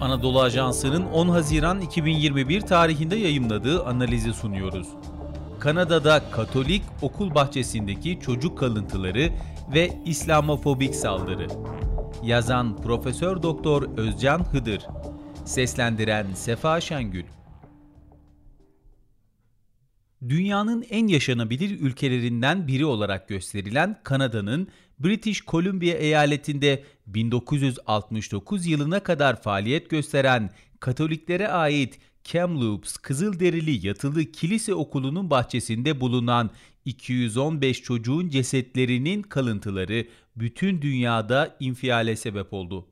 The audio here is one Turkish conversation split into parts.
Anadolu Ajansı'nın 10 Haziran 2021 tarihinde yayımladığı analizi sunuyoruz. Kanada'da Katolik okul bahçesindeki çocuk kalıntıları ve İslamofobik saldırı. Yazan Profesör Doktor Özcan Hıdır. Seslendiren Sefa Şengül. Dünyanın en yaşanabilir ülkelerinden biri olarak gösterilen Kanada'nın British Columbia eyaletinde 1969 yılına kadar faaliyet gösteren Katoliklere ait Kamloops Kızılderili Yatılı Kilise Okulu'nun bahçesinde bulunan 215 çocuğun cesetlerinin kalıntıları bütün dünyada infiale sebep oldu.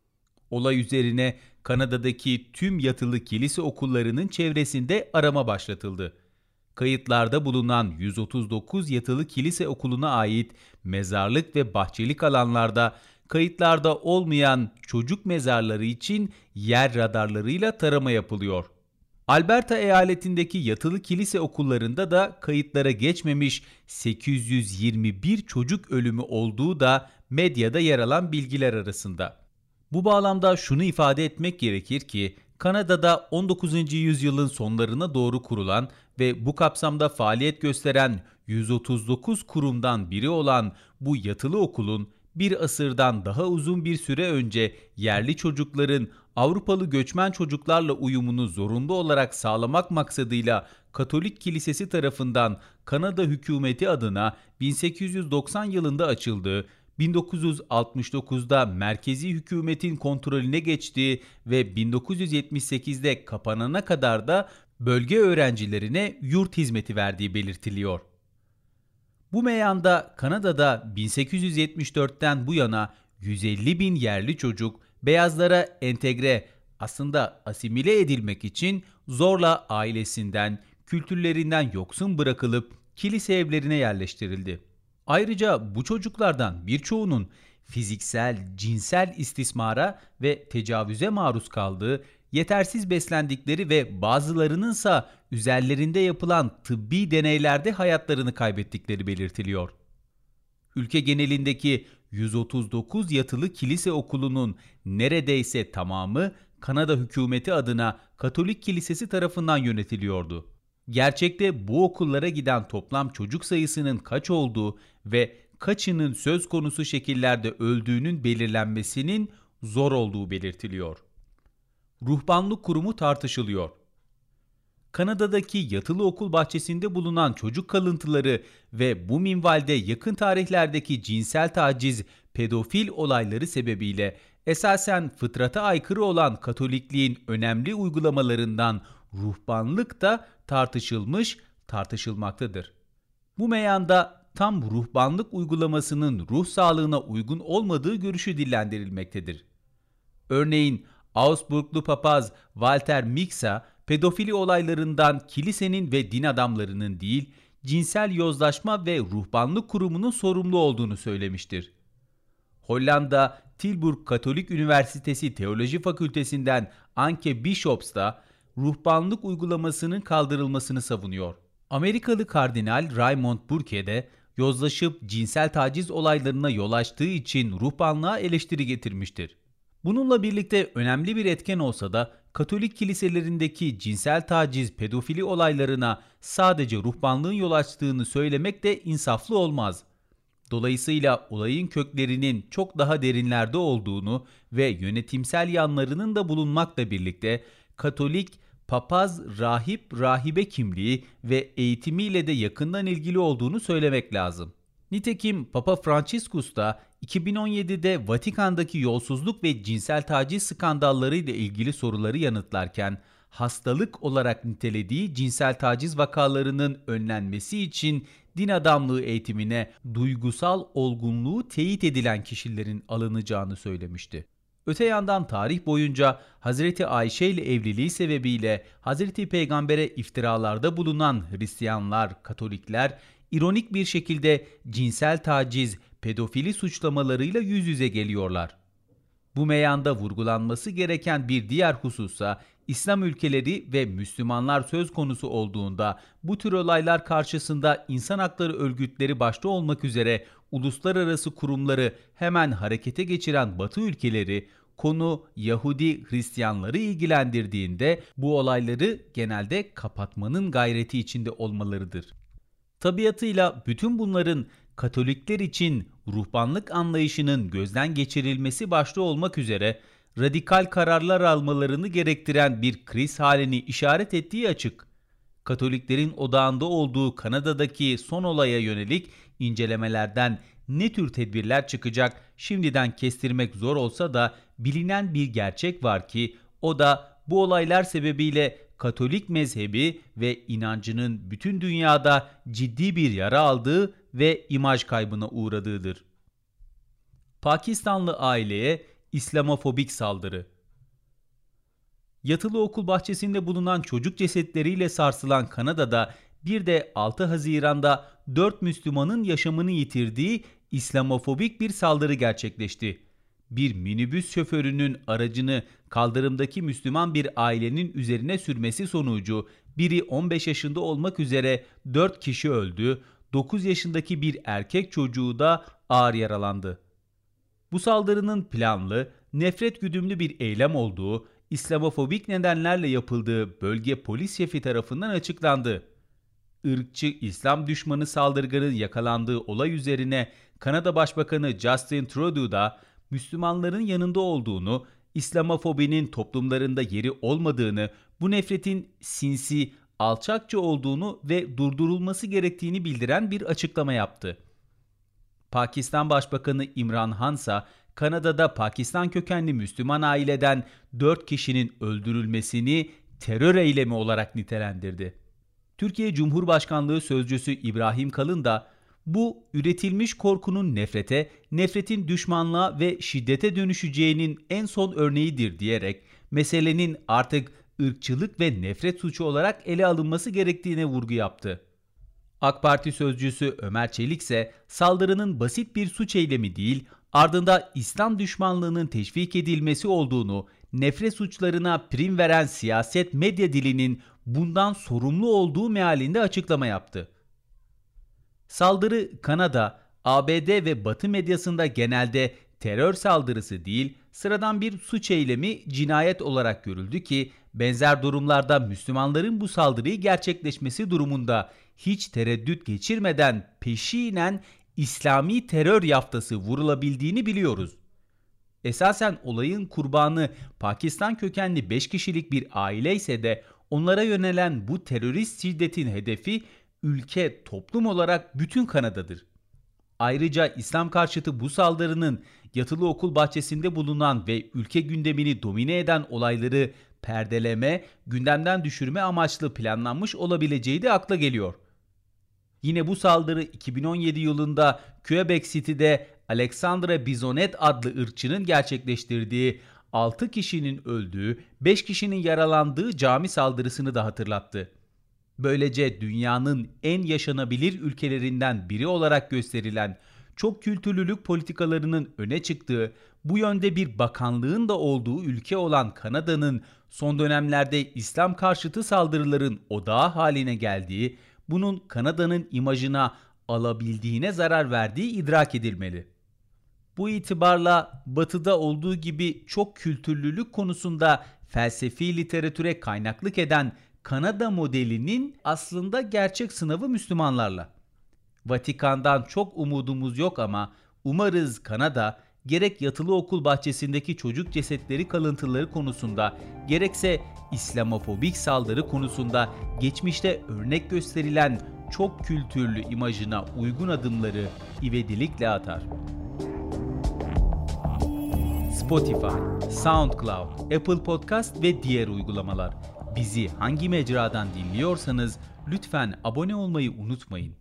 Olay üzerine Kanada'daki tüm yatılı kilise okullarının çevresinde arama başlatıldı kayıtlarda bulunan 139 yatılı kilise okuluna ait mezarlık ve bahçelik alanlarda kayıtlarda olmayan çocuk mezarları için yer radarlarıyla tarama yapılıyor. Alberta eyaletindeki yatılı kilise okullarında da kayıtlara geçmemiş 821 çocuk ölümü olduğu da medyada yer alan bilgiler arasında. Bu bağlamda şunu ifade etmek gerekir ki Kanada'da 19. yüzyılın sonlarına doğru kurulan ve bu kapsamda faaliyet gösteren 139 kurumdan biri olan bu yatılı okulun bir asırdan daha uzun bir süre önce yerli çocukların Avrupalı göçmen çocuklarla uyumunu zorunlu olarak sağlamak maksadıyla Katolik Kilisesi tarafından Kanada hükümeti adına 1890 yılında açıldığı 1969'da merkezi hükümetin kontrolüne geçtiği ve 1978'de kapanana kadar da bölge öğrencilerine yurt hizmeti verdiği belirtiliyor. Bu meyanda Kanada'da 1874'ten bu yana 150 bin yerli çocuk beyazlara entegre aslında asimile edilmek için zorla ailesinden, kültürlerinden yoksun bırakılıp kilise evlerine yerleştirildi. Ayrıca bu çocuklardan birçoğunun fiziksel, cinsel istismara ve tecavüze maruz kaldığı, yetersiz beslendikleri ve bazılarınınsa üzerlerinde yapılan tıbbi deneylerde hayatlarını kaybettikleri belirtiliyor. Ülke genelindeki 139 yatılı kilise okulunun neredeyse tamamı Kanada hükümeti adına Katolik Kilisesi tarafından yönetiliyordu. Gerçekte bu okullara giden toplam çocuk sayısının kaç olduğu ve kaçının söz konusu şekillerde öldüğünün belirlenmesinin zor olduğu belirtiliyor. Ruhbanlık kurumu tartışılıyor. Kanada'daki yatılı okul bahçesinde bulunan çocuk kalıntıları ve bu minvalde yakın tarihlerdeki cinsel taciz, pedofil olayları sebebiyle esasen fıtrata aykırı olan Katolikliğin önemli uygulamalarından ruhbanlık da tartışılmış, tartışılmaktadır. Bu meyanda tam ruhbanlık uygulamasının ruh sağlığına uygun olmadığı görüşü dillendirilmektedir. Örneğin Augsburglu papaz Walter Mixa pedofili olaylarından kilisenin ve din adamlarının değil, cinsel yozlaşma ve ruhbanlık kurumunun sorumlu olduğunu söylemiştir. Hollanda Tilburg Katolik Üniversitesi Teoloji Fakültesinden Anke Bishops da ruhbanlık uygulamasının kaldırılmasını savunuyor. Amerikalı Kardinal Raymond Burke de yozlaşıp cinsel taciz olaylarına yol açtığı için ruhbanlığa eleştiri getirmiştir. Bununla birlikte önemli bir etken olsa da Katolik kiliselerindeki cinsel taciz, pedofili olaylarına sadece ruhbanlığın yol açtığını söylemek de insaflı olmaz. Dolayısıyla olayın köklerinin çok daha derinlerde olduğunu ve yönetimsel yanlarının da bulunmakla birlikte Katolik papaz, rahip, rahibe kimliği ve eğitimiyle de yakından ilgili olduğunu söylemek lazım. Nitekim Papa Franciscus da 2017'de Vatikan'daki yolsuzluk ve cinsel taciz skandalları ile ilgili soruları yanıtlarken hastalık olarak nitelediği cinsel taciz vakalarının önlenmesi için din adamlığı eğitimine duygusal olgunluğu teyit edilen kişilerin alınacağını söylemişti. Öte yandan tarih boyunca Hazreti Ayşe ile evliliği sebebiyle Hazreti Peygamber'e iftiralarda bulunan Hristiyanlar, Katolikler ironik bir şekilde cinsel taciz, pedofili suçlamalarıyla yüz yüze geliyorlar. Bu meyanda vurgulanması gereken bir diğer husussa İslam ülkeleri ve Müslümanlar söz konusu olduğunda bu tür olaylar karşısında insan hakları örgütleri başta olmak üzere uluslararası kurumları hemen harekete geçiren Batı ülkeleri konu Yahudi Hristiyanları ilgilendirdiğinde bu olayları genelde kapatmanın gayreti içinde olmalarıdır. Tabiatıyla bütün bunların Katolikler için ruhbanlık anlayışının gözden geçirilmesi başta olmak üzere radikal kararlar almalarını gerektiren bir kriz halini işaret ettiği açık. Katoliklerin odağında olduğu Kanada'daki son olaya yönelik incelemelerden ne tür tedbirler çıkacak şimdiden kestirmek zor olsa da bilinen bir gerçek var ki o da bu olaylar sebebiyle Katolik mezhebi ve inancının bütün dünyada ciddi bir yara aldığı ve imaj kaybına uğradığıdır. Pakistanlı aileye İslamofobik saldırı Yatılı okul bahçesinde bulunan çocuk cesetleriyle sarsılan Kanada'da bir de 6 Haziran'da 4 Müslümanın yaşamını yitirdiği İslamofobik bir saldırı gerçekleşti. Bir minibüs şoförünün aracını kaldırımdaki Müslüman bir ailenin üzerine sürmesi sonucu biri 15 yaşında olmak üzere 4 kişi öldü, 9 yaşındaki bir erkek çocuğu da ağır yaralandı. Bu saldırının planlı, nefret güdümlü bir eylem olduğu, İslamofobik nedenlerle yapıldığı bölge polis şefi tarafından açıklandı. Irkçı İslam düşmanı saldırganın yakalandığı olay üzerine Kanada Başbakanı Justin Trudeau da Müslümanların yanında olduğunu, İslamofobinin toplumlarında yeri olmadığını, bu nefretin sinsi, alçakça olduğunu ve durdurulması gerektiğini bildiren bir açıklama yaptı. Pakistan Başbakanı İmran Hansa, Kanada'da Pakistan kökenli Müslüman aileden 4 kişinin öldürülmesini terör eylemi olarak nitelendirdi. Türkiye Cumhurbaşkanlığı Sözcüsü İbrahim Kalın da bu üretilmiş korkunun nefrete, nefretin düşmanlığa ve şiddete dönüşeceğinin en son örneğidir diyerek meselenin artık ırkçılık ve nefret suçu olarak ele alınması gerektiğine vurgu yaptı. AK Parti sözcüsü Ömer Çelik ise saldırının basit bir suç eylemi değil, ardında İslam düşmanlığının teşvik edilmesi olduğunu, nefret suçlarına prim veren siyaset medya dilinin bundan sorumlu olduğu mealinde açıklama yaptı. Saldırı Kanada, ABD ve Batı medyasında genelde terör saldırısı değil, sıradan bir suç eylemi cinayet olarak görüldü ki benzer durumlarda Müslümanların bu saldırıyı gerçekleşmesi durumunda hiç tereddüt geçirmeden peşinen İslami terör yaftası vurulabildiğini biliyoruz. Esasen olayın kurbanı Pakistan kökenli 5 kişilik bir aile ise de onlara yönelen bu terörist şiddetin hedefi ülke toplum olarak bütün Kanada'dır. Ayrıca İslam karşıtı bu saldırının yatılı okul bahçesinde bulunan ve ülke gündemini domine eden olayları perdeleme, gündemden düşürme amaçlı planlanmış olabileceği de akla geliyor. Yine bu saldırı 2017 yılında Quebec City'de Alexandre Bizonet adlı ırkçının gerçekleştirdiği 6 kişinin öldüğü, 5 kişinin yaralandığı cami saldırısını da hatırlattı. Böylece dünyanın en yaşanabilir ülkelerinden biri olarak gösterilen çok kültürlülük politikalarının öne çıktığı, bu yönde bir bakanlığın da olduğu ülke olan Kanada'nın son dönemlerde İslam karşıtı saldırıların odağı haline geldiği, bunun Kanada'nın imajına alabildiğine zarar verdiği idrak edilmeli. Bu itibarla Batı'da olduğu gibi çok kültürlülük konusunda felsefi literatüre kaynaklık eden Kanada modelinin aslında gerçek sınavı Müslümanlarla. Vatikan'dan çok umudumuz yok ama umarız Kanada gerek yatılı okul bahçesindeki çocuk cesetleri kalıntıları konusunda gerekse İslamofobik saldırı konusunda geçmişte örnek gösterilen çok kültürlü imajına uygun adımları ivedilikle atar. Spotify, SoundCloud, Apple Podcast ve diğer uygulamalar. Bizi hangi mecradan dinliyorsanız lütfen abone olmayı unutmayın.